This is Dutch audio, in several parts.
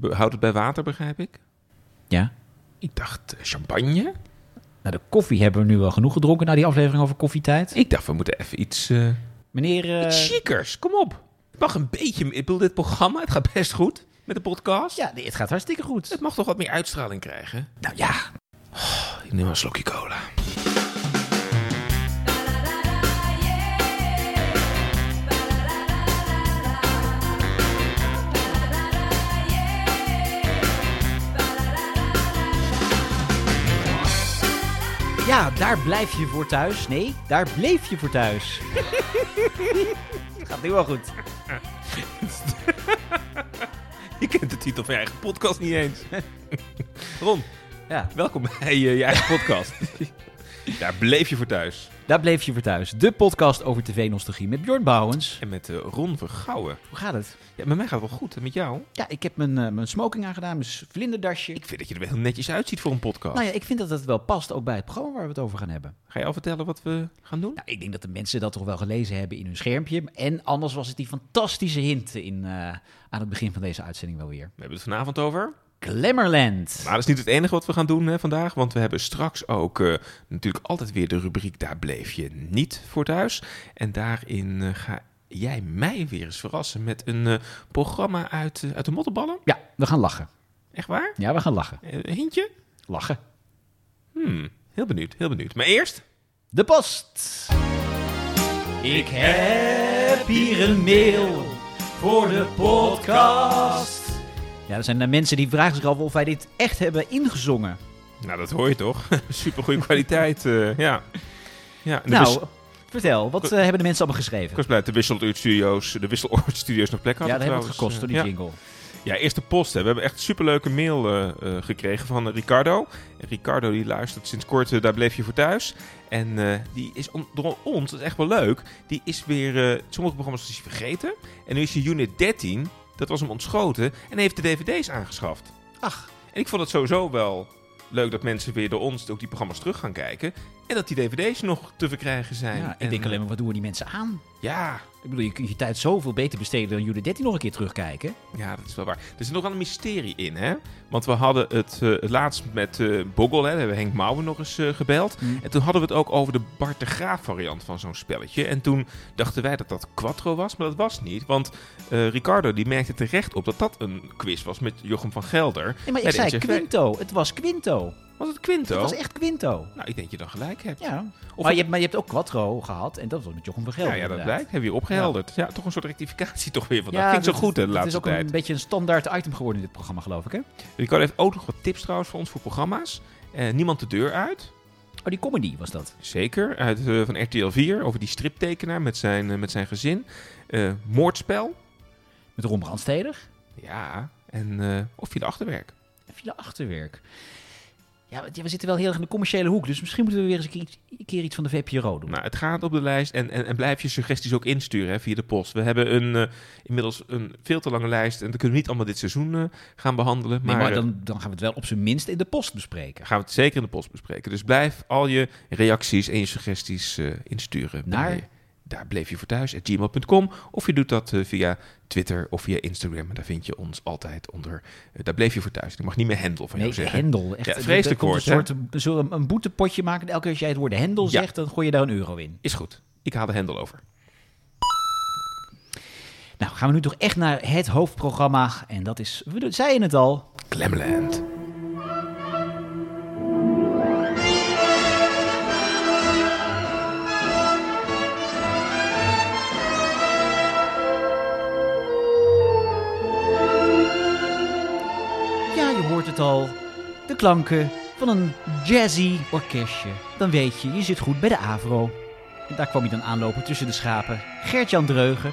houdt het bij water, begrijp ik? Ja. Ik dacht eh, champagne. Nou, de koffie hebben we nu wel genoeg gedronken na die aflevering over koffietijd. Ik dacht, we moeten even iets, eh Meneer... iets chicers. Kom op. Het mag een beetje... Ik bedoel, dit programma, het gaat best goed met de podcast. ja, nee, het gaat hartstikke goed. Het mag toch wat meer uitstraling krijgen? Nou ja, Ik neem een slokje cola. Ja, daar blijf je voor thuis. Nee, daar bleef je voor thuis. gaat nu wel goed. Je kent de titel van je eigen podcast niet eens. Ron, Ja, welkom bij eh, je eigen podcast. Daar bleef je voor thuis. Daar bleef je voor thuis. De podcast over tv-nostalgie met Bjorn Bouwens. En met eh, Ron Vergouwen. Hoe gaat het? Ja, met mij gaat het wel goed. En met jou? Ja, ik heb mijn, eh, mijn smoking aangedaan, mijn vlinderdasje. Ik vind dat je er wel heel netjes uitziet voor een podcast. Nou ja, ik vind dat het wel past, ook bij het programma waar we het over gaan hebben. Ga je al vertellen wat we gaan doen? Nou, ik denk dat de mensen dat toch wel gelezen hebben in hun schermpje. En anders was het die fantastische hint in, eh, aan het begin van deze uitzending wel weer. We hebben het vanavond over. Glamourland. Maar dat is niet het enige wat we gaan doen hè, vandaag. Want we hebben straks ook eh, natuurlijk altijd weer de rubriek Daar bleef je niet voor thuis. En daarin eh, ga jij mij weer eens verrassen met een eh, programma uit, uit de mottenballen. Ja, we gaan lachen. Echt waar? Ja, we gaan lachen. Een hintje? Lachen. Hmm, heel benieuwd, heel benieuwd. Maar eerst... De post. Ik heb hier een mail voor de podcast. Ja, er zijn eh, mensen die vragen zich af of wij dit echt hebben ingezongen. Nou, dat hoor je toch? Super goede kwaliteit, eh, ja. ja Nou, vertel, wat eh, hebben de mensen allemaal geschreven? ik was blij dat de Wisseloord Studios, de Wisseloord Studios nog plek Ja, hadden dat heeft het gekost, door die ja. jingle. Ja, eerst de post. Hè. We hebben echt superleuke mail gekregen van Ricardo. En Ricardo die luistert sinds kort, daar bleef je voor thuis. En die is on- door ons, dat is echt wel leuk, die is weer, sommige programma's is hij vergeten. En nu is hij Unit 13, dat was hem ontschoten, en heeft de dvd's aangeschaft. Ach, En ik vond het sowieso wel leuk dat mensen weer door ons ook die programma's terug gaan kijken. En dat die dvd's nog te verkrijgen zijn. ja, ik En, denk alleen maar, wat doen we die mensen aan? Ja, Ik bedoel, je kunt je tijd zoveel beter besteden dan Jude 13 nog een keer terugkijken. Ja, dat is wel waar. Er zit nog wel een mysterie in, hè? Want we hadden het, eh, laatst met Boggel, hè? We hebben Henk Mouwen nog eens eh, gebeld. Mm. En toen hadden we het ook over de Bart de Graaf variant van zo'n spelletje. En toen dachten wij dat dat Quattro was, maar dat was niet. Want Ricardo die merkte terecht op dat dat een quiz was met Jochem van Gelder. Nee, maar ik zei. Quinto. Het was Quinto. Was het Quinto? Het was echt Quinto. Nou, ik denk dat je dan gelijk hebt. Ja. Of maar, je hebt, maar je hebt ook Quattro gehad en dat was met Jochem van Ja, Gelder. ja, dat inderdaad. blijkt. Heb je opgehelderd. Ja. toch een soort rectificatie toch weer vandaag. Ja, Ging zo goed de laatste is ook tijd. een beetje een standaard item geworden in dit programma, geloof ik, hè? Ricardo heeft ook nog wat tips trouwens voor ons voor programma's. Eh, niemand de deur uit. Oh, die comedy was dat. Zeker, uit, eh, van RTL 4, over die striptekenaar met zijn, eh, met zijn gezin. Moordspel, Met Ron Brandsteder. ja, en of via de achterwerk. Villa Achterwerk. Ja, we zitten wel heel erg in de commerciële hoek, dus misschien moeten we weer eens een keer een keer iets van de VPRO doen. Nou, het gaat op de lijst en, en, en blijf je suggesties ook insturen hè, via de post. We hebben een, eh, inmiddels een veel te lange lijst en dat kunnen we niet allemaal dit seizoen eh, gaan behandelen. Nee, Maar, maar eh, dan, dan gaan we het wel op zijn minst in de post bespreken. gaan we het zeker in de post bespreken. Dus blijf al je reacties en je suggesties insturen. Naar? bij- daar bleef je voor thuis, at gmail.com. Of je doet dat via Twitter of via Instagram. Daar vind je ons altijd onder, eh, daar bleef je voor thuis. Ik mag niet meer hendel van Nee, jou zeggen. hendel. Echt, Ja, vreselijk woord, een soort een boetepotje maken. en Elke keer als jij het woord hendel Ja. zegt, dan gooi je daar een euro in. Is goed. Ik haal de hendel over. Nou, gaan we nu toch echt naar het hoofdprogramma. En dat is, we zeiden het al, Glamland. De klanken van een jazzy orkestje. Dan weet je, je zit goed bij de Avro. En daar kwam je dan aanlopen tussen de schapen. Gert-Jan Dreugen.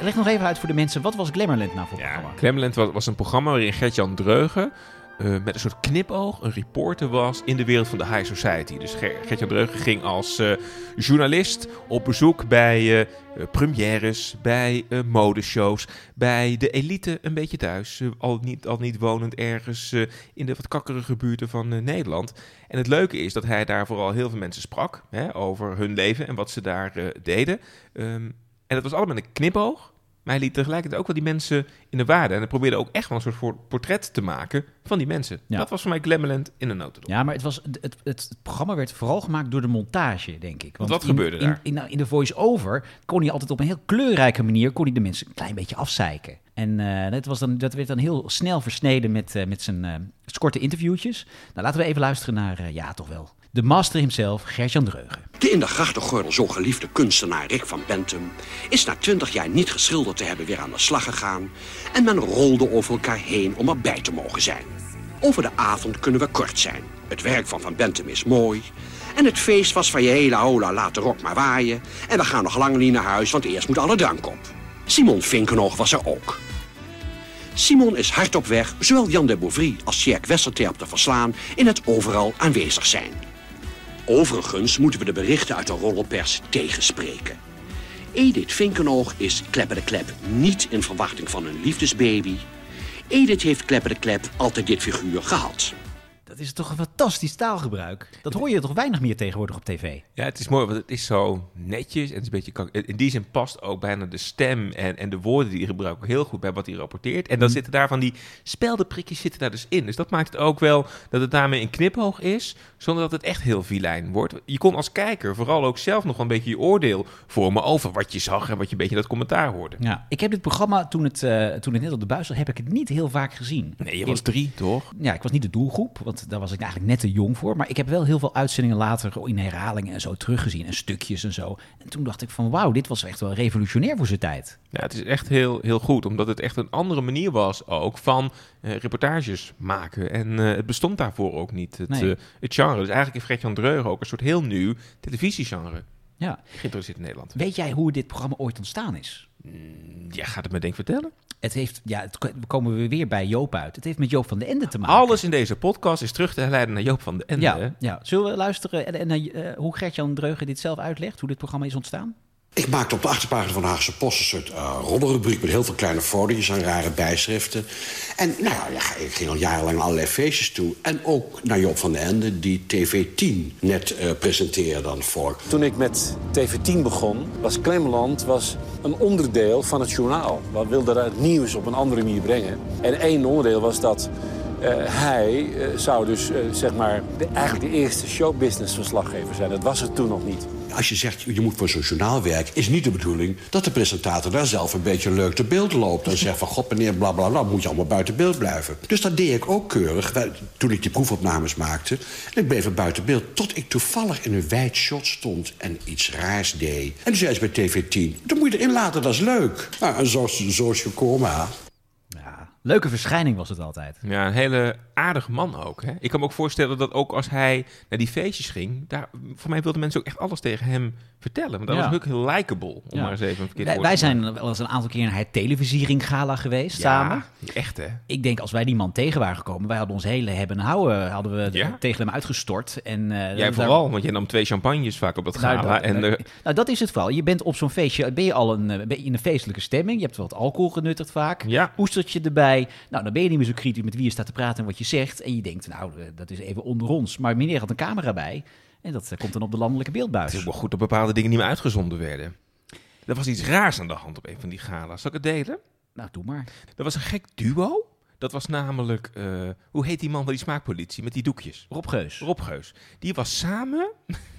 Leg nog even uit voor de mensen, wat was Glamourland nou voor Ja, programma? Glamland was, was een programma waarin Gert-Jan Dreugen eh, met een soort knipoog een reporter was in de wereld van de high society. Dus Ger- Gert-Jan Dreugen ging als eh, journalist op bezoek bij eh, premières, bij modeshows, bij de elite een beetje thuis. al, niet, al niet wonend ergens in de wat kakkerige buurten van Nederland. En het leuke is dat hij daar vooral heel veel mensen sprak hè, over hun leven en wat ze daar deden. Ehm, en dat was allemaal met een knipoog. Maar hij liet tegelijkertijd ook wel die mensen in de waarde. En hij probeerde ook echt wel een soort portret te maken van die mensen. Ja. Dat was voor mij Glamourland in een notendop. Ja, maar het, was, het, het, het programma werd vooral gemaakt door de montage, denk ik. Want wat in- gebeurde in, daar? In, nou, in de voice-over kon hij altijd op een heel kleurrijke manier... kon hij de mensen een klein beetje afzeiken. En eh, dat, was dan, dat werd dan heel snel versneden met, eh, met zijn eh, korte interviewtjes. Nou, laten we even luisteren naar, ja, toch wel... de master himself, Gert-Jan Dreugen. De in de grachtengordel zo geliefde kunstenaar Rick van Bentum is na twintig jaar niet geschilderd te hebben weer aan de slag gegaan en men rolde over elkaar heen om erbij te mogen zijn. Over de avond kunnen we kort zijn. Het werk van Van Bentum is mooi en het feest was van je hele hola laat de rok maar waaien en we gaan nog lang niet naar huis, want eerst moet alle drank op. Simon Vinkenoog was er ook. Simon is hard op weg zowel Jan de Bouvry als Jack Westerterp te verslaan in het overal aanwezig zijn. Overigens moeten we de berichten uit de roddelpers tegenspreken. Edith Vinkenoog is Klepper de Klep niet in verwachting van een liefdesbaby. Edith heeft Klepper de Klep altijd dit figuur gehad. Dat is toch een fantastisch taalgebruik. Dat hoor je toch weinig meer tegenwoordig op tv. Ja, het is mooi, want het is zo netjes en het is een beetje... In die zin past ook bijna de stem en, en de woorden die hij gebruikt ook heel goed bij wat hij rapporteert. En dan zitten daar van die speldenprikjes zitten daar dus in. Dus dat maakt het ook wel dat het daarmee een kniphoog is, zonder dat het echt heel vilijn wordt. Je kon als kijker vooral ook zelf nog wel een beetje je oordeel vormen over wat je zag en wat je een beetje dat commentaar hoorde. Ja, ik heb dit programma, toen het, eh, toen het net op de buis zat, heb ik het niet heel vaak gezien. Nee, je was drie, toch? Ja, ik was niet de doelgroep, want daar was ik eigenlijk net te jong voor. Maar ik heb wel heel veel uitzendingen later in herhalingen en zo teruggezien. En stukjes en zo. En toen dacht ik van wauw, dit was echt wel revolutionair voor zijn tijd. Ja, het is echt heel, heel goed, omdat het echt een andere manier was ook van eh, reportages maken. En eh, het bestond daarvoor ook niet, het, Nee. eh, het genre. Dus eigenlijk heeft Gert-Jan Dreugen ook een soort heel nieuw televisiegenre Ja. geïntroduceerd in Nederland. Weet jij hoe dit programma ooit ontstaan is? Jij gaat het me denk ik vertellen. Het heeft, ja, het we komen we weer bij Joop uit. Het heeft met Joop van de Ende te maken. Alles in deze podcast is terug te herleiden naar Joop van de Ende. Ja, ja. Zullen we luisteren en, en eh, hoe Gert-Jan Dreugen dit zelf uitlegt, hoe dit programma is ontstaan? Ik maakte op de achterpagina van de Haagse Post een soort uh, met heel veel kleine foto's en rare bijschriften. En nou ja, ik ging al jarenlang naar allerlei feestjes toe. En ook naar Joop van den Ende, die TV10 net eh, presenteerde het volk. Toen ik met TV10 begon, was Klemmerland was een onderdeel van het journaal. We wilden het nieuws op een andere manier brengen. En één onderdeel was dat eh, hij zou dus zeg maar de, eigenlijk de eerste showbusiness-verslaggever zijn. Dat was het toen nog niet. Als je zegt, je moet voor zo'n journaal werken... is niet de bedoeling dat de presentator daar zelf een beetje leuk te beeld loopt... en zegt van, god meneer, bla bla bla, moet je allemaal buiten beeld blijven. Dus dat deed ik ook keurig, toen ik die proefopnames maakte. En ik bleef er buiten beeld, tot ik toevallig in een wijd shot stond... en iets raars deed. En toen zei ze bij TV10, dan moet je erin laten, dat is leuk. Nou, en zo, zo is gekomen, leuke verschijning was het altijd. Ja, een hele aardige man ook. Hè? Ik kan me ook voorstellen dat ook als hij naar die feestjes ging... Daar, voor mij wilden mensen ook echt alles tegen hem vertellen. Want dat Ja. was ook heel likable, om Ja. maar eens even een verkeerd Wij, woord wij zijn wel eens een aantal keer naar het televisiering gala geweest Ja, samen. echt hè. Ik denk als wij die man tegen waren gekomen, wij hadden ons hele hebben en houden hadden we tegen hem uitgestort. En, eh, Jij daar- vooral, want jij nam twee champagnes vaak op dat Nou, gala. dat, en nou, eh, nou, dat is het vooral. Je bent op zo'n feestje, ben je al een, eh, ben je in een feestelijke stemming. Je hebt wat alcohol genuttigd vaak. Ja. Oestertje erbij. Nou, dan ben je niet meer zo kritisch met wie je staat te praten en wat je zegt. En je denkt, nou, eh, dat is even onder ons. Maar meneer had een camera bij. En dat eh, komt dan op de landelijke beeldbuis. het is wel goed dat bepaalde dingen niet meer uitgezonden werden. Er was iets raars aan de hand op een van die gala's. Zal ik het delen? Nou, doe maar. Er was een gek duo. Dat was namelijk, eh, hoe heet die man van die smaakpolitie met die doekjes? Rob Geus. Rob Geus. Die was samen.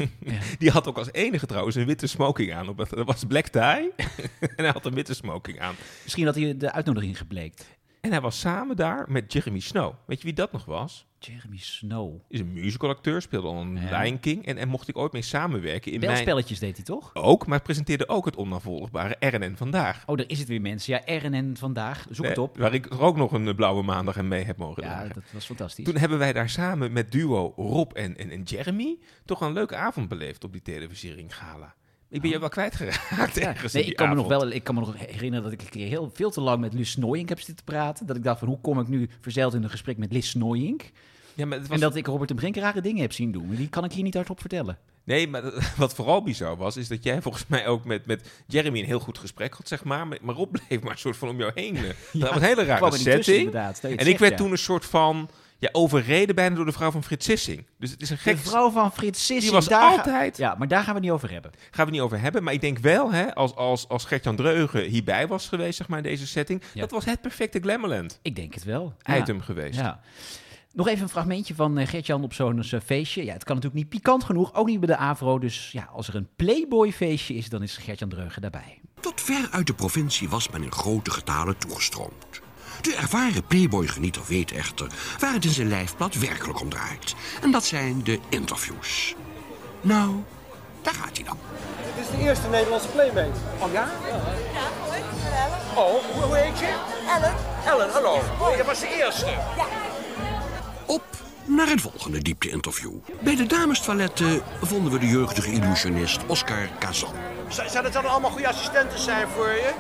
Die had ook als enige trouwens een witte smoking aan. Dat was black tie. en hij had een witte smoking aan. Misschien had hij de uitnodiging gebleekt. En hij was samen daar met Jeremy Snow. Weet je wie dat nog was? Jeremy Snow. Is een musicalacteur, speelde al een Ja. Lion King. En, en mocht ik ooit mee samenwerken in mijn... Belspelletjes deed hij toch? Ook, maar presenteerde ook het onnavolgbare RNN Vandaag. Oh, daar is het weer mensen. Ja, RNN vandaag. Zoek het Eh, op. Waar ik er ook nog een eh, blauwe maandag en mee heb mogen Ja, dragen. dat was fantastisch. Toen hebben wij daar samen met duo Rob en, en, en Jeremy toch een leuke avond beleefd op die televisiering gala. Ik ben je wel kwijtgeraakt. Ja, ergens nee, ik kan, me nog wel, ik kan me nog herinneren dat ik een keer heel, veel te lang met Liz Snoyink heb zitten praten. Dat ik dacht van, hoe kom ik nu verzeild in een gesprek met Liz Snoyink? Ja, maar het was... En dat ik Robert en Brink rare dingen heb zien doen. Die kan ik hier niet hardop vertellen. Nee, maar wat vooral bizar was, is dat jij volgens mij ook met, met Jeremy een heel goed gesprek had, zeg maar. Maar Rob bleef maar een soort van om jou heen. eh. dat was een hele rare tussen, setting. En ik werd ja. toen een soort van... Ja, overreden bijna door de vrouw van Frits Sissing. Dus het is een gek... De vrouw van Frits Sissing. Die was daar ga- altijd- Ja, maar daar gaan we het niet over hebben. Gaan we het niet over hebben. Maar ik denk wel, hè, als, als, als Gert-Jan Dreugen hierbij was geweest, zeg maar, in deze setting. Ja. Dat was het perfecte Glamourland Ik denk het wel. Ja. item geweest. Ja. Nog even een fragmentje van eh, Gert-Jan op zo'n eh, feestje. Ja, het kan natuurlijk niet pikant genoeg, ook niet bij de AVRO. Dus ja, als er een Playboy-feestje is, dan is Gert-Jan Dreugen daarbij. Tot ver uit de provincie was men in grote getalen toegestroomd. De ervaren playboy-genieter weet echter waar het in zijn lijfblad werkelijk om draait. En dat zijn de interviews. Nou, daar gaat hij dan. Dit is de eerste Nederlandse Playmate. Oh ja? Ja, hoi. Oh, hoe, heet je? Ellen? Ellen, hallo. Je was de eerste. Op naar het volgende diepte-interview. Bij de damestoiletten vonden we de jeugdige illusionist Oscar Kazan. Zou dat dan allemaal goede assistenten zijn voor je?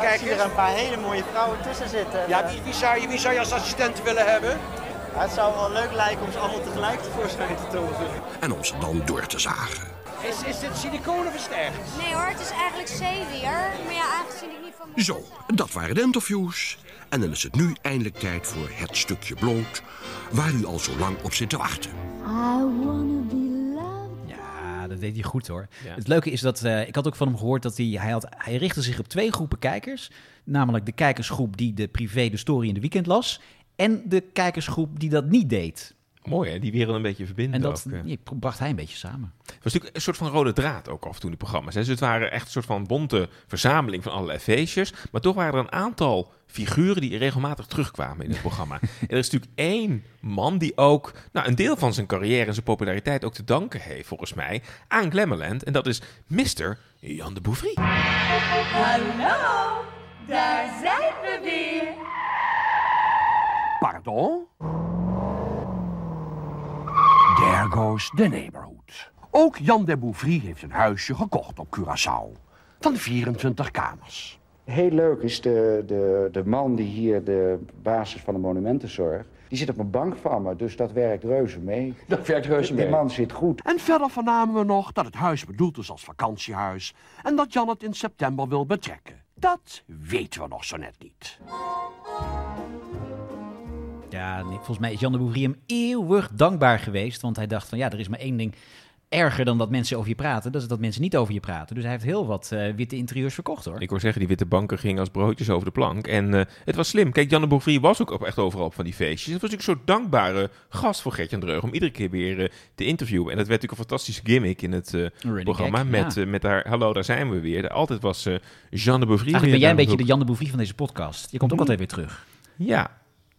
Kijk Ik zie er een paar hele mooie vrouwen tussen zitten. Ja, wie, wie, zou je, wie zou je als assistent willen hebben? Het zou wel leuk lijken om ze allemaal tegelijk tevoorschijn te toveren. En om ze dan door te zagen. Is, is dit siliconen het echt? Nee hoor, het is eigenlijk zeewier. Maar ja, aangezien ik niet van... Zo, dat waren de interviews. En dan is het nu eindelijk tijd voor het stukje bloot... waar u al zo lang op zit te wachten. Ja, dat deed hij goed hoor. Ja. Het leuke is dat, eh, ik had ook van hem gehoord dat hij, hij, had, hij richtte zich op twee groepen kijkers. Namelijk de kijkersgroep die de privé de story in de weekend las. En de kijkersgroep die dat niet deed. Mooi hè, die wereld een beetje verbinden En dat ook, eh. bracht hij een beetje samen. Het was natuurlijk een soort van rode draad ook af en toe in de programma's. Hè. Dus het waren echt een soort van bonte verzameling van allerlei feestjes. Maar toch waren er een aantal figuren die regelmatig terugkwamen in het programma. er is natuurlijk één man die ook nou, een deel van zijn carrière en zijn populariteit ook te danken heeft, volgens mij, aan Glamourland. En dat is Mr. Jan de Bouvry. Hallo, daar zijn we weer. Pardon? There goes the neighborhood. Ook Jan de Bouvry heeft een huisje gekocht op Curaçao. Van 24 kamers. Heel leuk is de, de, de man die hier de basis van de monumenten zorgt. Die zit op een bank van me, dus dat werkt reuze mee. Dat werkt reuze Die man zit goed. En verder vernamen we nog dat het huis bedoeld is als vakantiehuis... en dat Jan het in september wil betrekken. Dat weten we nog zo net niet. Ja, nee, volgens mij is Jan de Bouvry hem eeuwig dankbaar geweest. Want hij dacht van ja, er is maar één ding erger dan dat mensen over je praten. Dat is dat mensen niet over je praten. Dus hij heeft heel wat eh, witte interieurs verkocht hoor. Ik wil zeggen, die witte banken gingen als broodjes over de plank. En eh, het was slim. Kijk, Jan de Bouvry was ook op- echt overal op van die feestjes. Het was natuurlijk een soort dankbare gast voor Gert-Jan Dreug om iedere keer weer eh, te interviewen. En dat werd natuurlijk een fantastische gimmick in het programma. met, ja. met haar, hallo, daar zijn we weer. Altijd was Jean de Bouvry. Eigenlijk ben jij een beetje de. Jan de van deze podcast. Je komt ook Hmm. altijd weer terug. Ja.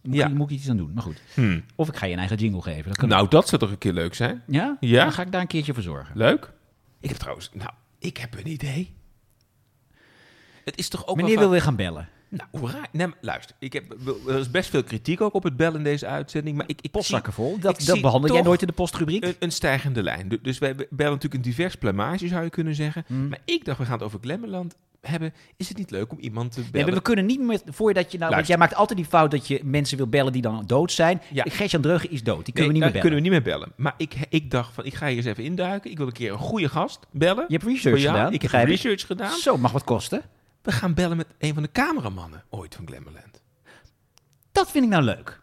Moet, Ja. ik, moet ik iets aan doen, maar goed. Hm. Of ik ga je een eigen jingle geven. Dat Nou, ook. dat zou toch een keer leuk zijn? ja? Ja. Dan ga ik daar een keertje voor zorgen. Leuk. Ik heb trouwens, nou, ik heb een idee. Het is toch ook Meneer wel wil weer gaan bellen. Nou, hoe raar. Nee, maar luister, ik heb, er is best veel kritiek ook op het bellen in deze uitzending. Maar ik, ik Postzakken zie- vol. Dat, dat behandel jij nooit in de postrubriek? Een, een stijgende lijn. Du- Dus wij bellen natuurlijk een divers plamage, zou je kunnen zeggen. Hmm. Maar ik dacht, we gaan het over Glamourland hebben. Is het niet leuk om iemand te bellen? we kunnen niet meer, voordat je nou, want jij maakt altijd die fout dat je mensen wil bellen die dan dood zijn. Ja. Gert-Jan Dreugen is dood, die kunnen Nee, we niet meer bellen. kunnen we niet meer bellen. Maar ik, ik dacht van, ik ga hier eens even induiken. Ik wil een keer een goede gast bellen. Je hebt Voor research jou. gedaan. Ik heb research gedaan. Zo, mag wat kosten. We gaan bellen met een van de cameramannen ooit van Glamourland. Dat vind ik nou leuk.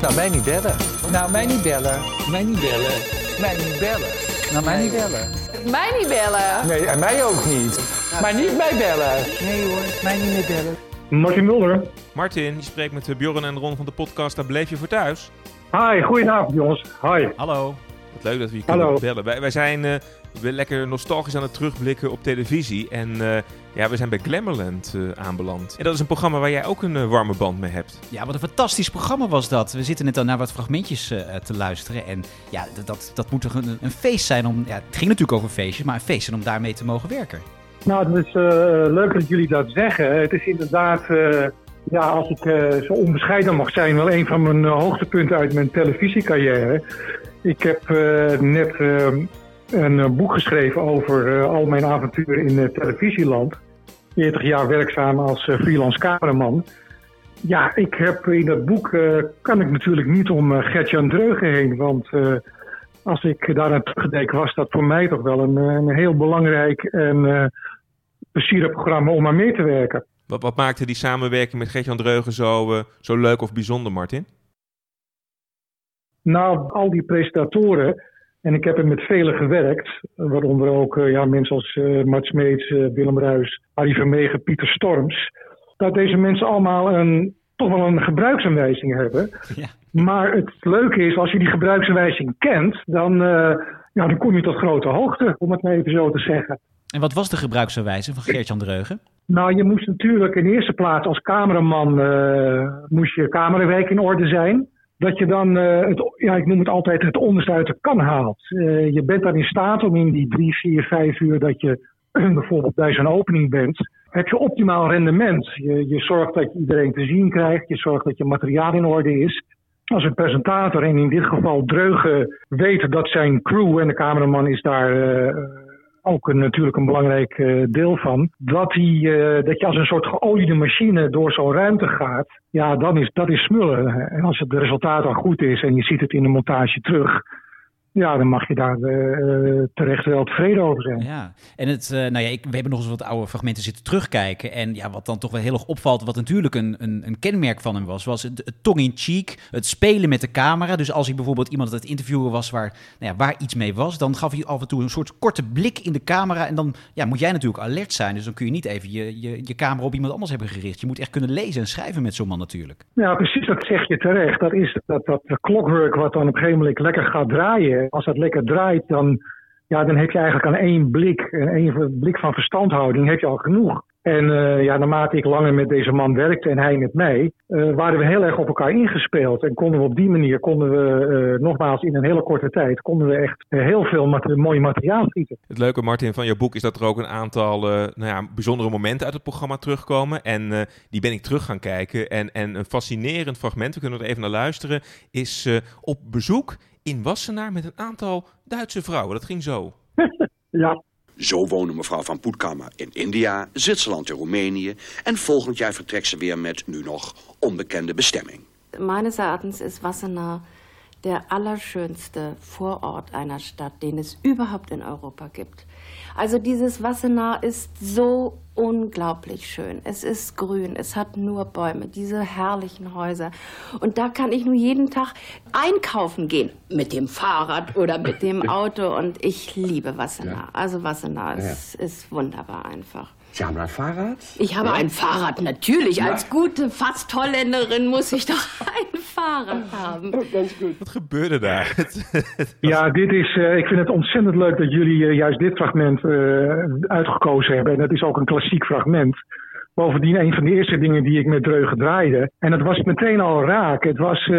Nou, mij niet bellen. Nou, mij niet bellen. Mij niet bellen. Mij niet bellen. Nou, mij niet bellen. Mij niet bellen. Nee, en mij ook niet. Maar niet mij bellen. Nee hoor, mij niet meer bellen. Martin Mulder. Martin, je spreekt met eh, Bjorn en Ron van de podcast Daar Bleef Je Voor Thuis. Hi, goedenavond jongens. Hi. Hallo. Wat leuk dat we je Hallo. kunnen bellen. Wij, wij zijn eh, weer lekker nostalgisch aan het terugblikken op televisie. En eh, ja, we zijn bij Glamourland eh, aanbeland. En dat is een programma waar jij ook een eh, warme band mee hebt. Ja, wat een fantastisch programma was dat. We zitten net al naar wat fragmentjes eh, te luisteren. En ja, dat, dat, moet toch een, een feest zijn om... Ja, het ging natuurlijk over feestjes, maar een feest zijn om daarmee te mogen werken. Nou, het is eh, leuk dat jullie dat zeggen. Het is inderdaad, eh, ja, als ik eh, zo onbescheiden mag zijn, wel een van mijn hoogtepunten uit mijn televisiecarrière. Ik heb eh, net eh, een eh, boek geschreven over eh, al mijn avonturen in eh, televisieland. 40 jaar werkzaam als freelance cameraman. Ja, ik heb in dat boek, kan ik natuurlijk niet om eh, Gertjan Dreugen heen, want... als ik daar aan terugdenk, was dat voor mij toch wel een, een heel belangrijk en eh plezierig programma om aan mee te werken. Wat, wat maakte die samenwerking met Gert-Jan Dreugen zo, zo leuk of bijzonder, Martin? Nou, al die presentatoren, en ik heb er met velen gewerkt, waaronder ook uh, ja, mensen als uh, Mart Smeets, uh, Willem Ruis, Harry Vermegen, Pieter Storms, dat deze mensen allemaal een, toch wel een gebruiksaanwijzing hebben. Ja. Maar het leuke is, als je die gebruiksaanwijzing kent, dan, ja, dan kom je tot grote hoogte, om het maar even zo te zeggen. En wat was de gebruiksaanwijzing van Geert-Jan Dreugen? Nou, je moest natuurlijk in eerste plaats als cameraman moest je camerawerk in orde zijn. Dat je dan, uh, het, ja, ik noem het altijd het onderste uit de kan haalt. Uh, je bent dan in staat om in die drie, vier, vijf uur dat je bijvoorbeeld bij zo'n opening bent, heb je optimaal rendement. Je, je zorgt dat je iedereen te zien krijgt, je zorgt dat je materiaal in orde is. Als een presentator, en in dit geval Dreugen, weet dat zijn crew en de cameraman is daar ook een, natuurlijk een belangrijk uh, deel van. Dat, die, uh, dat je als een soort geoliede machine door zo'n ruimte gaat, ja, dan is dat is smullen. En als het resultaat al goed is en je ziet het in de montage terug, ja, dan mag je daar uh, terecht wel tevreden over zijn. Ja, en het, uh, nou ja, ik, we hebben nog eens wat oude fragmenten zitten terugkijken. En ja, wat dan toch wel heel erg opvalt, wat natuurlijk een, een, een kenmerk van hem was, was het, het tong-in-cheek, het spelen met de camera. Dus als hij bijvoorbeeld iemand aan het interviewen was waar, nou ja, waar iets mee was, dan gaf hij af en toe een soort korte blik in de camera. En dan ja, moet jij natuurlijk alert zijn. Dus dan kun je niet even je, je, je camera op iemand anders hebben gericht. Je moet echt kunnen lezen en schrijven met zo'n man natuurlijk. Ja, precies, dat zeg je terecht. Dat is dat, dat clockwork wat dan op een gegeven moment lekker gaat draaien als dat lekker draait, dan, ja, dan heb je eigenlijk aan één blik, één blik van verstandhouding, heb je al genoeg. En uh, ja, naarmate ik langer met deze man werkte en hij met mij, waren we heel erg op elkaar ingespeeld. En konden we op die manier, konden we nogmaals in een hele korte tijd, konden we echt heel veel mat mooi materiaal schieten. Het leuke, Martin, van je boek is dat er ook een aantal nou ja, bijzondere momenten uit het programma terugkomen. En die ben ik terug gaan kijken. En, en een fascinerend fragment, we kunnen er even naar luisteren, is op bezoek in Wassenaar met een aantal Duitse vrouwen. Dat ging zo. ja. Zo wonen mevrouw van Poetkammer in India, Zwitserland en Roemenië. En volgend jaar vertrekt ze weer met nu nog onbekende bestemming. Meines Erachtens ist Wassenaar der allerschönste Vorort einer Stadt, den es überhaupt in Europa gibt. Also dieses Wassenaar ist so unglaublich schön. Es ist grün, es hat nur Bäume, diese herrlichen Häuser. Und da kann ich nur jeden Tag einkaufen gehen. Mit dem Fahrrad oder mit dem Auto. Und ich liebe Wassenaar. Also Wassenaar ist, ist wunderbar einfach. Sie haben ein Fahrrad? Ich habe ja. ein Fahrrad, natürlich. Ja. Als gute, fast Holländerin muss ich doch ein Fahrrad haben. Ganz gut. Wat gebeurde daar? ja, dit is, uh, ik vind het ontzettend leuk dat jullie uh, juist dit fragment uh, uitgekozen hebben. En dat is ook een klassiek fragment. Bovendien een van de eerste dingen die ik met Dreugen draaide. En dat was meteen al raak. Het was,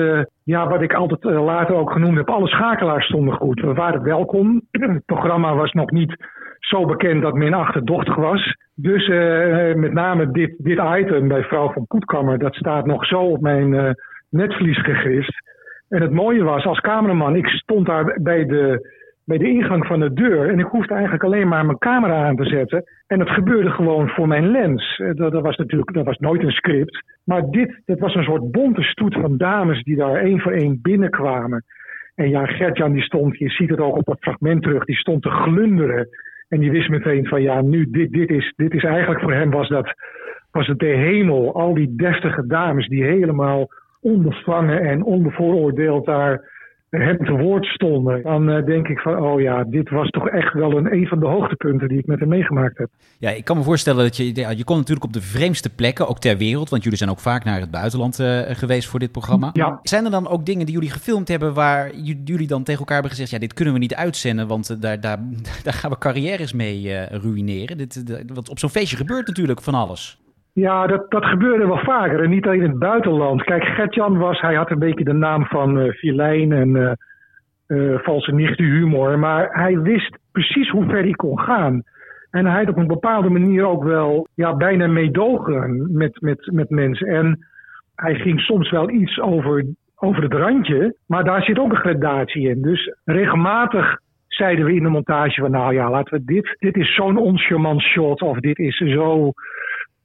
ja, wat ik altijd later ook genoemd heb, alle schakelaars stonden goed. We waren welkom. Het programma was nog niet zo bekend dat men achterdochtig was. Dus uh, met name dit, dit item bij vrouw van Poetkammer, dat staat nog zo op mijn uh, netvlies gegist. En het mooie was, als cameraman, ik stond daar bij de, bij de ingang van de deur en ik hoefde eigenlijk alleen maar mijn camera aan te zetten. En het gebeurde gewoon voor mijn lens. Dat, dat was natuurlijk dat was nooit een script. Maar dit, dat was een soort bonte stoet van dames die daar één voor één binnenkwamen. En ja, Gertjan die stond, je ziet het ook op het fragment terug, die stond te glunderen. En die wist meteen van ja, nu, dit, dit, is, dit is eigenlijk voor hem was dat, was het de hemel. Al die deftige dames die helemaal onbevangen en onbevooroordeeld daar hem te woord stonden, dan uh, denk ik van, oh ja, dit was toch echt wel een, een van de hoogtepunten die ik met hem meegemaakt heb. Ja, ik kan me voorstellen dat je, ja, je kon natuurlijk op de vreemdste plekken, ook ter wereld, want jullie zijn ook vaak naar het buitenland uh, geweest voor dit programma. Ja. Zijn er dan ook dingen die jullie gefilmd hebben waar jullie dan tegen elkaar hebben gezegd, ja, dit kunnen we niet uitzenden, want uh, daar, daar, daar gaan we carrières mee ruïneren. Dit, want op zo'n feestje gebeurt natuurlijk van alles. Ja, dat, dat gebeurde wel vaker. En niet alleen in het buitenland. Kijk, Gertjan was, hij had een beetje de naam van uh, en uh, uh, valse nichte humor. Maar hij wist precies hoe ver hij kon gaan. En hij had op een bepaalde manier ook wel ja, bijna meedogen met, met, met mensen. En hij ging soms wel iets over, over het randje. Maar daar zit ook een gradatie in. Dus regelmatig zeiden we in de montage van nou ja, laten we dit. Dit is zo'n onchemant shot. Of dit is zo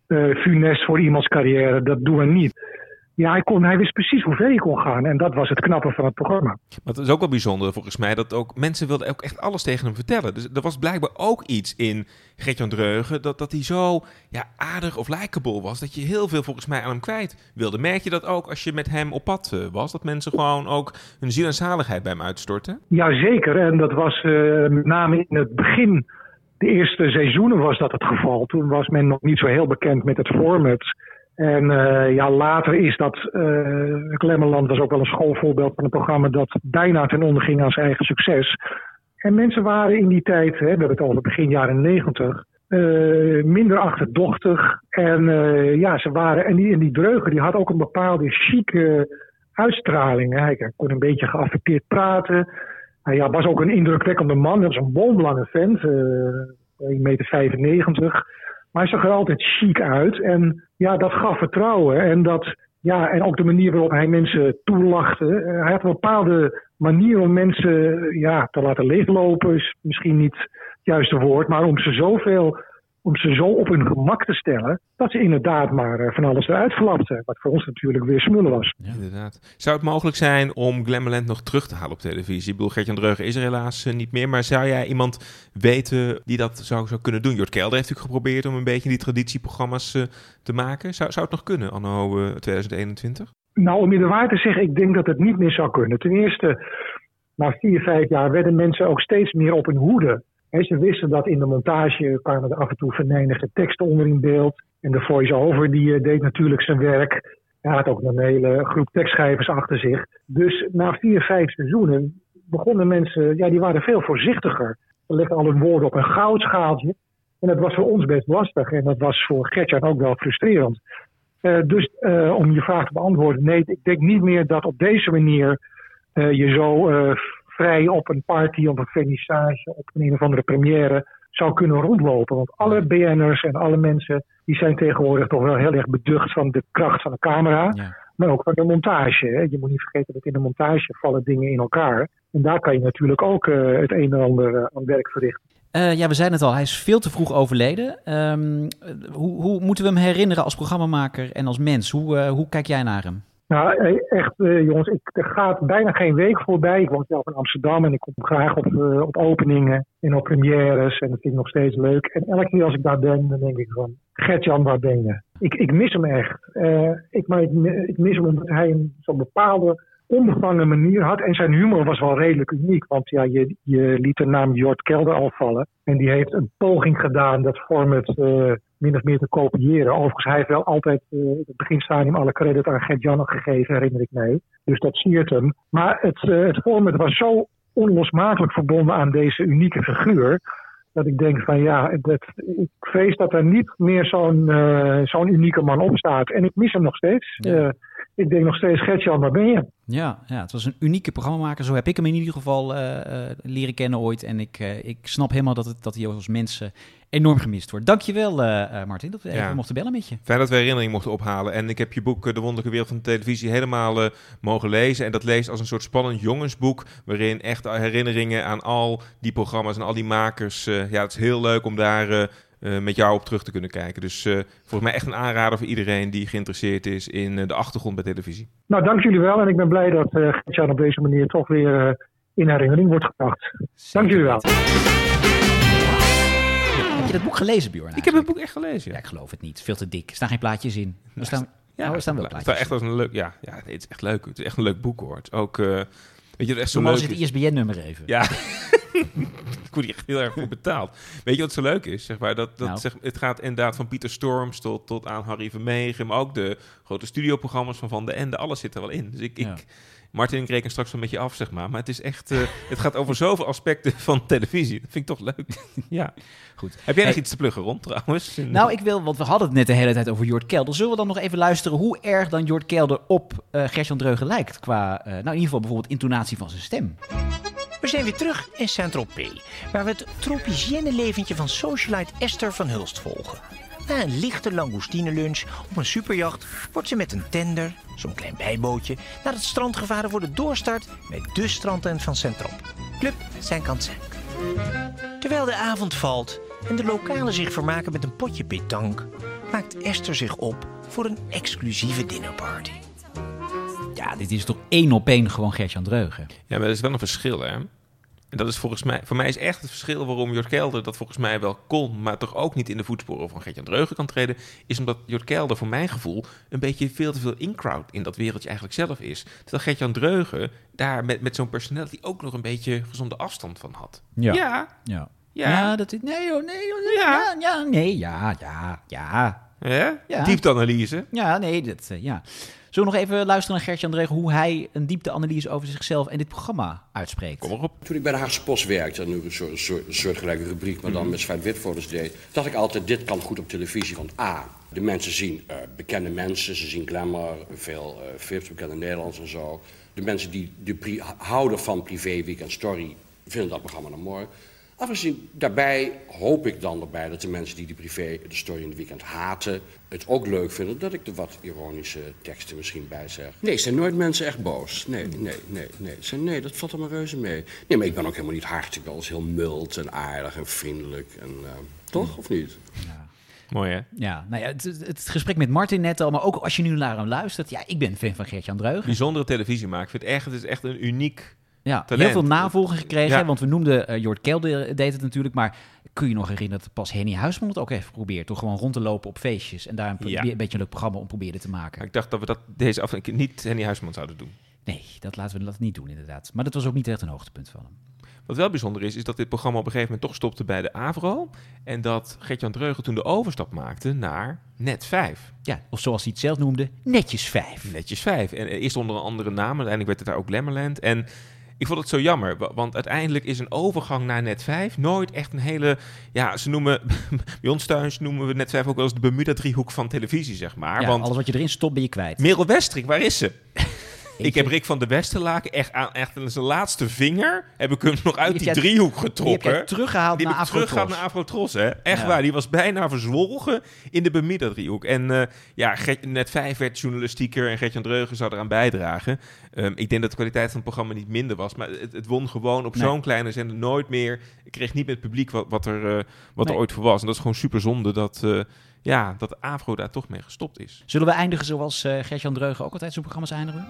uh, funest voor iemands carrière. Dat doen we niet. ja, hij, kon, hij wist precies hoe ver hij kon gaan. En dat was het knappe van het programma. Maar het is ook wel bijzonder volgens mij dat ook mensen wilden ook echt alles tegen hem vertellen. Dus er was blijkbaar ook iets in Gertjan Dreugen dat, dat hij zo ja, aardig of likable was. Dat je heel veel volgens mij aan hem kwijt wilde. Merk je dat ook als je met hem op pad eh, was? Dat mensen gewoon ook hun ziel en zaligheid bij hem uitstorten? Jazeker. En dat was uh, met name in het begin, de eerste seizoenen was dat het geval. Toen was men nog niet zo heel bekend met het format. En uh, ja, later is dat. Uh, Klemmerland was ook wel een schoolvoorbeeld van een programma dat bijna ten onder ging aan zijn eigen succes. En mensen waren in die tijd, hè, we hebben het over begin jaren negentig, uh, minder achterdochtig. En ja, ze waren. En die, en die Dreugen die had ook een bepaalde chique uitstraling. Hij kon een beetje geaffecteerd praten. Hij ja, was ook een indrukwekkende man. Dat was een boomlange vent, 1,95 meter. Maar hij zag er altijd chic uit. En ja, dat gaf vertrouwen. En, dat, ja, en ook de manier waarop hij mensen toelachte. Hij had een bepaalde manier om mensen ja, te laten leeglopen. Is misschien niet het juiste woord. Maar om ze zoveel om ze zo op hun gemak te stellen, dat ze inderdaad maar eh, van alles eruit flapten. Wat voor ons natuurlijk weer smullen was. Ja, inderdaad. Zou het mogelijk zijn om Glamourland nog terug te halen op televisie? Ik bedoel, Gertjan Dreugen is er helaas eh, niet meer. Maar zou jij iemand weten die dat zou, zou kunnen doen? Jort Kelder heeft natuurlijk geprobeerd om een beetje die traditieprogramma's uh, te maken. Zou, zou het nog kunnen, anno uh, 2021? Nou, om je de waar te zeggen, ik denk dat het niet meer zou kunnen. Ten eerste, na vier, vijf jaar werden mensen ook steeds meer op hun hoede ze wisten dat in de montage kwamen er af en toe venijnige teksten onder in beeld. En de voice-over die eh, deed natuurlijk zijn werk. Hij had ook een hele groep tekstschrijvers achter zich. Dus na vier, vijf seizoenen begonnen mensen, ja, die waren veel voorzichtiger. Ze legden al hun woorden op een goudschaaltje. En dat was voor ons best lastig. En dat was voor Gertjan ook wel frustrerend. Uh, dus uh, om je vraag te beantwoorden, nee, ik denk niet meer dat op deze manier je zo vrij op een party of een vernissage, op een, een of andere première zou kunnen rondlopen. Want alle BN'ers en alle mensen die zijn tegenwoordig toch wel heel erg beducht van de kracht van de camera. Ja. Maar ook van de montage. Hè. Je moet niet vergeten dat in de montage vallen dingen in elkaar. En daar kan je natuurlijk ook uh, het een en ander uh, aan werk verrichten. Uh, ja, we zeiden het al, hij is veel te vroeg overleden. Um, hoe, hoe, moeten we hem herinneren als programmamaker en als mens? Hoe, hoe kijk jij naar hem? Nou, echt, uh, jongens, ik, er gaat bijna geen week voorbij. Ik woon zelf in Amsterdam en ik kom graag op, uh, op openingen en op premières. En dat vind ik nog steeds leuk. En elke keer als ik daar ben, dan denk ik van, Gert-Jan, waar ben je? Ik, ik mis hem echt. Ik, ik, mis hem omdat hij een zo'n bepaalde onbevangen manier had. En zijn humor was wel redelijk uniek. Want ja, je, je liet de naam Jort Kelder al vallen. En die heeft een poging gedaan dat format uh, min of meer te kopiëren. Overigens, hij heeft wel altijd uh, in het beginstadium alle credit aan Gert-Jan gegeven, herinner ik mij. Dus dat siert hem. Maar het, uh, het format was zo onlosmakelijk verbonden aan deze unieke figuur. Dat ik denk van ja, dat, ik vrees dat er niet meer zo'n zo'n unieke man op staat. En ik mis hem nog steeds. Ja ik denk nog steeds, Gertjan, waar ben je? Ja, ja, het was een unieke programmamaker. Zo heb ik hem in ieder geval uh, uh, leren kennen ooit. En ik, uh, ik snap helemaal dat, het, dat hij als mensen enorm gemist wordt. Dankjewel, Martin, dat we ja. even mochten bellen met je. Fijn dat we herinnering mochten ophalen. En ik heb je boek De Wonderlijke Wereld van de Televisie helemaal mogen lezen. En dat leest als een soort spannend jongensboek. Waarin echt herinneringen aan al die programma's en al die makers. ja, het is heel leuk om daar uh, met jou op terug te kunnen kijken. Dus uh, volgens mij echt een aanrader voor iedereen die geïnteresseerd is in uh, de achtergrond bij televisie. Nou, dank jullie wel. En ik ben blij dat uh, Gertjan op deze manier toch weer in herinnering wordt gebracht. Dank jullie wel. Heb je dat boek gelezen, Bjorn? Ik heb het boek echt gelezen. Ja. ja. ik geloof het niet. Veel te dik. Er staan geen plaatjes in. Er staan, ja, oh, er staan wel plaatjes. Het, echt als een leuk, ja, ja, het is echt leuk. Het is echt een leuk boek hoor. Het is ook, weet je, echt zo leuk. Het ISBN-nummer even. Ja. ik word hier echt heel erg voor betaald. Weet je wat zo leuk is? Zeg maar, dat, dat, nou. zeg, het gaat inderdaad van Pieter Storms tot, tot aan Harry Vermegen. Maar ook de grote studioprogramma's van Van de Ende. Alles zit er wel in. Dus ik... Ja. ik Martin, ik reken straks een beetje af, zeg maar. Maar het is echt... Uh, het gaat over zoveel aspecten van televisie. Dat vind ik toch leuk. ja. Goed. Heb jij nog hey. iets te pluggen rond, trouwens? Nou, ik wil... Want we hadden het net de hele tijd over Jort Kelder. Zullen we dan nog even luisteren hoe erg dan Jort Kelder op uh, Gertjan Dreugen lijkt? Qua, uh, nou, in ieder geval bijvoorbeeld intonatie van zijn stem. We zijn weer terug in Saint-Tropez, waar we het tropiciënne leventje van socialite Esther van Hulst volgen. Na een lichte langoustinelunch op een superjacht wordt ze met een tender, zo'n klein bijbootje, naar het strand gevaren voor de doorstart bij de strandtent van Saint-Trop, Club Saint-Quentin. Terwijl de avond valt en de lokalen zich vermaken met een potje pétanque, maakt Esther zich op voor een exclusieve dinnerparty. Ja, dit is toch één op één gewoon Gert-Jan Dreugen. Ja, maar er is wel een verschil, hè? En dat is volgens mij, voor mij is echt het verschil waarom Jort Kelder dat volgens mij wel kon, maar toch ook niet in de voetsporen van Gert-Jan Dreugen kan treden, is omdat Jort Kelder voor mijn gevoel een beetje veel te veel in-crowd in dat wereldje eigenlijk zelf is. Terwijl Gert-Jan Dreugen daar met, met zo'n personality ook nog een beetje gezonde afstand van had. Ja. Ja. Ja, Ja. ja dat is... Nee, joh, nee, joh, nee, ja. ja, nee, ja, ja, ja. Hè? Ja. Diepteanalyse. Ja, nee, dat, eh, ja. Zullen we nog even luisteren naar Gert-Jan Dreugen... hoe hij een diepteanalyse over zichzelf en dit programma uitspreekt? Kom maar op. Toen ik bij de Haagse Post werkte, en nu een soort, soort, een soortgelijke rubriek, maar dan met zwart-wit foto's deed, dacht ik altijd, dit kan goed op televisie. Want A, de mensen zien eh, bekende mensen, ze zien glamour, veel eh films, bekende Nederlands en zo. De mensen die de houden van privé, weekend story, vinden dat programma dan mooi. Afgezien daarbij hoop ik dan erbij dat de mensen die die privé, de story in het weekend haten, het ook leuk vinden dat ik er wat ironische teksten misschien bij zeg. Nee, zijn nooit mensen echt boos. Nee, nee, nee, nee. Zijn, nee, dat valt er maar reuze mee. Nee, maar ik ben ook helemaal niet hard. Ik ben alles heel mild en aardig en vriendelijk. En, eh, toch, of niet? Mooi, hè? Ja, nou ja, het, het- gesprek met Martin net al, maar ook als je nu naar hem luistert. Ja, ik ben fan van Gert-Jan Dreugen. Bijzondere televisie maken. Ik vind het echt, het is echt een uniek Ja, talent. heel veel navolging gekregen. Ja. Want we noemden eh Jort Kelder deed het natuurlijk. Maar kun je nog herinneren dat pas Henny Huisman het ook heeft geprobeerd? Door gewoon rond te lopen op feestjes. En daar een, Ja. een beetje een leuk programma om proberen te maken. Ik dacht dat we dat deze aflevering niet Henny Huisman zouden doen. Nee, dat laten we dat niet doen inderdaad. Maar dat was ook niet echt een hoogtepunt van hem. Wat wel bijzonder is, is dat dit programma op een gegeven moment toch stopte bij de AVRO. En dat Gert-Jan Dreugen toen de overstap maakte naar Net 5. Ja, of zoals hij het zelf noemde, netjes vijf. Netjes 5. En eerst onder een andere naam, uiteindelijk werd het daar ook Lemmerland. En ik vond het zo jammer, wa- want uiteindelijk is een overgang naar Net 5 nooit echt een hele... Ja, ze noemen, bij ons thuis noemen we Net 5 ook wel eens de Bermuda-driehoek van televisie, zeg maar. Ja, want alles wat je erin stopt ben je kwijt. Merel Westrik, waar is ze? Ik heb Rick van der Westerlaken echt aan echt aan zijn laatste vinger heb ik hem nog uit Die driehoek die heb getrokken. teruggehaald Die naar heb teruggehaald naar Afrotros. Hè? Echt Ja. waar, die was bijna verzwolgen in de Bermuda driehoek. En eh, ja, net vijf werd journalistieker en Gert-Jan Dreugen zou eraan bijdragen. Ehm, ik denk dat de kwaliteit van het programma niet minder was, maar het, het won gewoon op Nee. zo'n kleine zender nooit meer. Ik kreeg niet met het publiek wat, wat, er, eh, wat Nee. er ooit voor was. En dat is gewoon super zonde dat, eh ja, dat Afro daar toch mee gestopt is. Zullen we eindigen zoals eh Gert-Jan Dreugen ook altijd zijn programma's eindigen?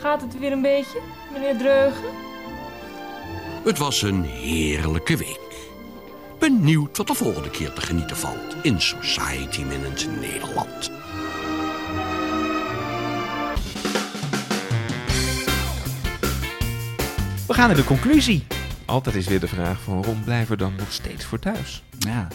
Gaat het weer een beetje, meneer Dreugen? Het was een heerlijke week. Benieuwd wat de volgende keer te genieten valt in Society Minute Nederland. We gaan naar de conclusie. Altijd is weer de vraag van Ron, blijven we dan nog steeds voor thuis? Ja.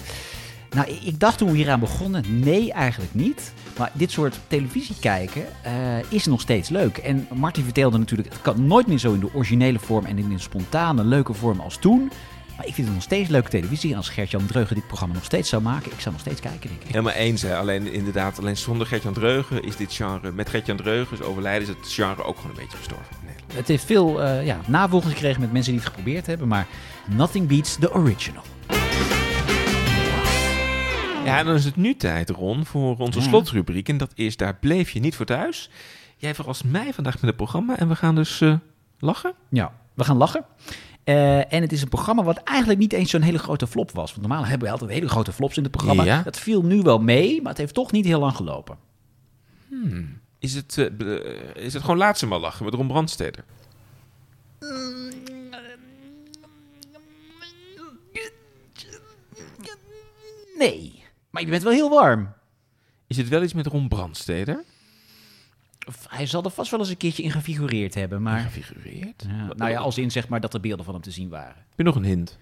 Nou, ik- dacht toen we hieraan begonnen, nee, eigenlijk niet. Maar dit soort televisie kijken eh, is nog steeds leuk. En Martin vertelde natuurlijk, het kan nooit meer zo in de originele vorm en in een spontane, leuke vorm als toen. Maar ik vind het nog steeds leuke televisie. En als Gert-Jan Dreugen dit programma nog steeds zou maken, ik zou nog steeds kijken, denk ik. Helemaal eens, hè. Alleen inderdaad, alleen zonder Gert-Jan Dreugen is dit genre... Met Gert-Jan Dreugen's overlijden is het genre ook gewoon een beetje gestorven. Het heeft veel eh, ja, navolging gekregen met mensen die het geprobeerd hebben. Maar nothing beats the original. Ja, en dan is het nu tijd, Ron, voor onze Ja. slotrubriek. En dat is Daar bleef je niet voor thuis. Jij verrast mij vandaag met het programma en we gaan dus eh, lachen. Ja, we gaan lachen. Eh, en het is een programma wat eigenlijk niet eens zo'n hele grote flop was. Want normaal hebben we altijd hele grote flops in het programma. Ja. Dat viel nu wel mee, maar het heeft toch niet heel lang gelopen. Hmm. Is, het, eh, eh, is het gewoon laat ze maar lachen met Ron Brandsteder? Nee, maar je bent wel heel warm. Is het wel iets met Ron Brandsteder? Of Hij zal er vast wel eens een keertje in gefigureerd hebben. Maar... Gefigureerd? Ja, nou ja, als in zeg maar dat er beelden van hem te zien waren. Heb je nog een hint?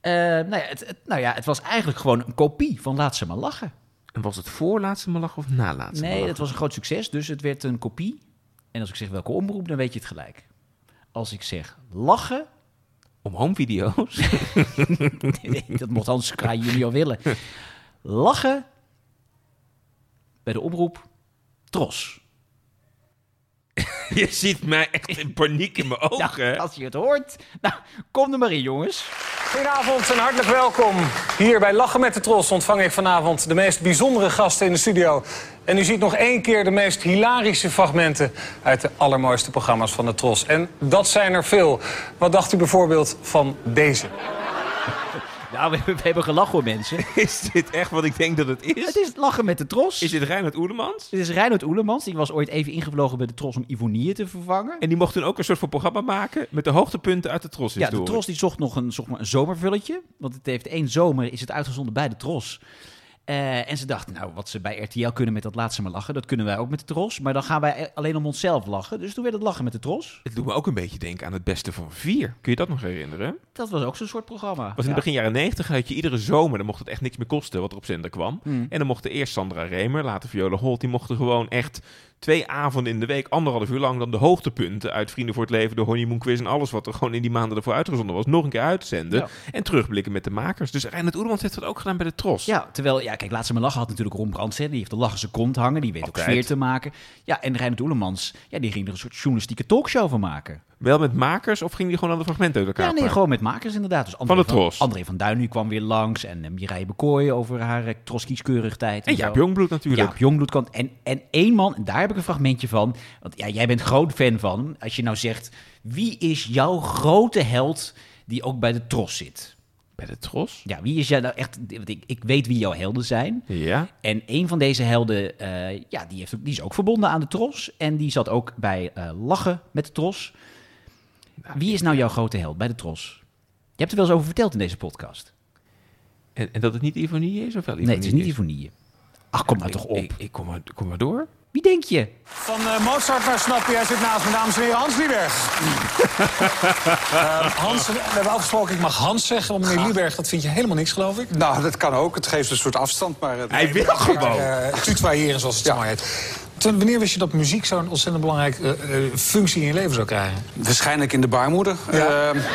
Eh, nou, ja, het, het- nou ja, het was eigenlijk gewoon een kopie van Laat ze maar lachen. En was het voor laatste maar lachen of na laatste maar Nee, lachen? dat was een groot succes, dus het werd een kopie. En als ik zeg welke omroep, dan weet je het gelijk. Als ik zeg lachen... Om home video's? nee, dat mocht Hans Kraai junior willen. Lachen bij de omroep Tros. Je ziet mij echt in paniek in mijn ogen. hè? Als je het hoort, nou, kom er maar in, jongens. Goedenavond en hartelijk welkom. Hier bij Lachen met de Tros ontvang ik vanavond de meest bijzondere gasten in de studio. En u ziet nog één keer de meest hilarische fragmenten uit de allermooiste programma's van de Tros. En dat zijn er veel. Wat dacht u bijvoorbeeld van deze? Nou, we, we hebben gelachen hoor, mensen. Is dit echt wat ik denk dat het is? Het is lachen met de tros. Is dit Reinhard Oelemans? Dit is Reinhard Oelemans. Die was ooit even ingevlogen bij de tros om Ivonie te vervangen. En die mocht toen ook een soort van programma maken met de hoogtepunten uit de tros. Ja, de tros die zocht nog een, zocht maar een zomervulletje. Want het heeft één zomer is het uitgezonden bij de tros. Eh, en ze dachten, nou, wat ze bij RTL kunnen met dat laatste maar lachen, dat kunnen wij ook met de tros. Maar dan gaan wij alleen om onszelf lachen. Dus toen werd het lachen met de tros. Het doet me ook een beetje denken aan het beste van vier. Kun je dat nog herinneren? Dat was ook zo'n soort programma. Was in Ja. begin jaren 90 had je iedere zomer, dan mocht het echt niks meer kosten wat er op zender kwam. Hmm. En dan mochten eerst Sandra Remer, later Viola Holt, die mochten gewoon echt twee avonden in de week, anderhalf uur lang, dan de hoogtepunten uit Vrienden voor het Leven, de Honeymoon Quiz en alles wat er gewoon in die maanden ervoor uitgezonden was, nog een keer uitzenden. Ja. En terugblikken met de makers. Dus Reinhard Oermans heeft dat ook gedaan bij de Tros. Ja, terwijl, ja, kijk, Laatste maar lachen had natuurlijk Ron Brands, hè. Die heeft de lach in zijn kont hangen, die weet ook sfeer te maken. Ja, en Reinhard Oelemans, ja, die ging er een soort journalistieke talkshow van maken. Wel met makers of ging die gewoon aan de fragmenten uit elkaar Ja, nee, gewoon met makers inderdaad. Dus Van de Tros. André van Duin nu kwam weer langs en uh, Mireille Bekooi over haar uh, Troskieskeurig tijd. En Jaap Jongbloed natuurlijk. Jaap Jongbloed kwam. En, en één man, en daar heb ik een fragmentje van. Want ja, jij bent groot fan van. Als je nou zegt, wie is jouw grote held die ook bij de Tros zit? Bij de Tros? Ja, wie is jij nou echt... Want ik, ik weet wie jouw helden zijn. Ja. En een van deze helden, eh, ja, die, heeft, die is ook verbonden aan de Tros. En die zat ook bij eh, Lachen met de Tros. Wie is nou jouw grote held bij de Tros? Je hebt er wel eens over verteld in deze podcast. En, en dat het niet Ivonie is? Of wel Nee, het is Ivonie niet Ivonie. Ach, kom nou toch op. Ik, ik kom, maar, kom maar door. Wie denk je? Van eh, Mozart naar Snappy, hij zit naast me, dames en heren, Hans Lieberg. Eh, Hans, we hebben afgesproken, ik mag Hans zeggen. Want meneer Lieberg, dat vind je helemaal niks, geloof ik. Nou, dat kan ook. Het geeft een soort afstand, maar... het- Hij wil gewoon. Uh, tutoyeren, zoals het zo mooi heet. Toen, wanneer wist je dat muziek zo'n ontzettend belangrijke eh, eh, functie in je leven zou krijgen? Waarschijnlijk in de baarmoeder. Ehm,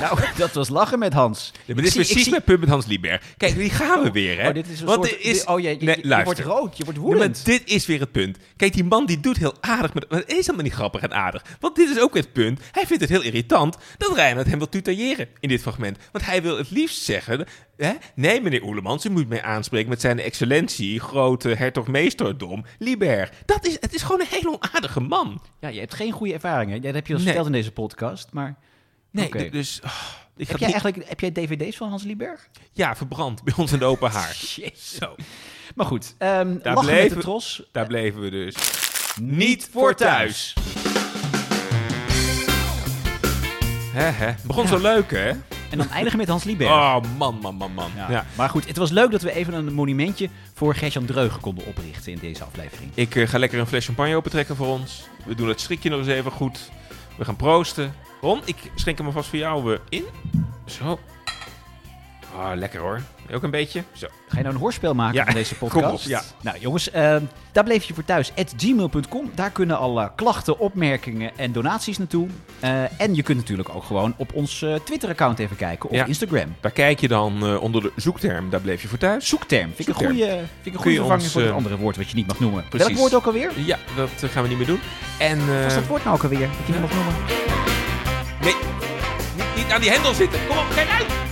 Nou, dat was lachen met Hans. Ja, maar dit is zie- precies zie- mijn punt met Hans Lieberg. Kijk, die gaan we weer, hè? Oh, dit is een Want soort- is... oh, je- je- Nee, je luister. wordt rood, je wordt woedend. maar dit is weer het punt. Kijk, die man die doet heel aardig, maar maar het is helemaal niet grappig en aardig. Want dit is ook het punt. Hij vindt het heel irritant dat Reinhard hem wil tutoyeren in dit fragment. Want hij wil het liefst zeggen... Hè? Nee, meneer Oelemans, u moet mij aanspreken met zijn excellentie, grote hertogmeesterdom, Lieberg. Dat is, het is gewoon een hele onaardige man. Ja, je hebt geen goede ervaringen. Ja, dat heb je al Nee. verteld in deze podcast, maar... Nee, dus... oh, ik Heb jij niet- eigenlijk heb jij dvd's van Hans Lieberg? Ja, verbrand bij ons in de open haar. Jezus. Zo. Maar goed, ehm Daar bleven, de tros. daar bleven we dus niet voor thuis. Hè. Begon zo leuk, hè? En dan eindigen met Hans Lieberg. Oh, man, man, man, man. Ja. Ja. Maar goed, het was leuk dat we even een monumentje voor Gertjan Dreugen konden oprichten in deze aflevering. Ik eh, ga lekker een fles champagne opentrekken voor ons. We doen het strikje nog eens even goed. We gaan proosten. Ron, ik schenk hem alvast voor jou eh, in. Zo. Ah, lekker hoor. Ook een beetje. Zo. Ga je nou een hoorspel maken Ja, van deze kom podcast? op, ja. Nou jongens, ehm, daar bleef je voor thuis. At gmail.com. Daar kunnen alle klachten, opmerkingen en donaties naartoe. Eh, en je kunt natuurlijk ook gewoon op ons eh, Twitter-account even kijken. Of Ja. Instagram. Daar kijk je dan eh, onder de zoekterm. Daar bleef je voor thuis. Zoekterm. Vind ik een goede, vind ik een goede vervanging ons, voor het andere woord wat je niet mag noemen. precies. Welk woord ook alweer? Ja, dat gaan we niet meer doen. En, Wat is dat woord nou ook alweer? Dat je niet mag noemen? Nee, niet, niet aan die hendel zitten. Kom op, kijk uit!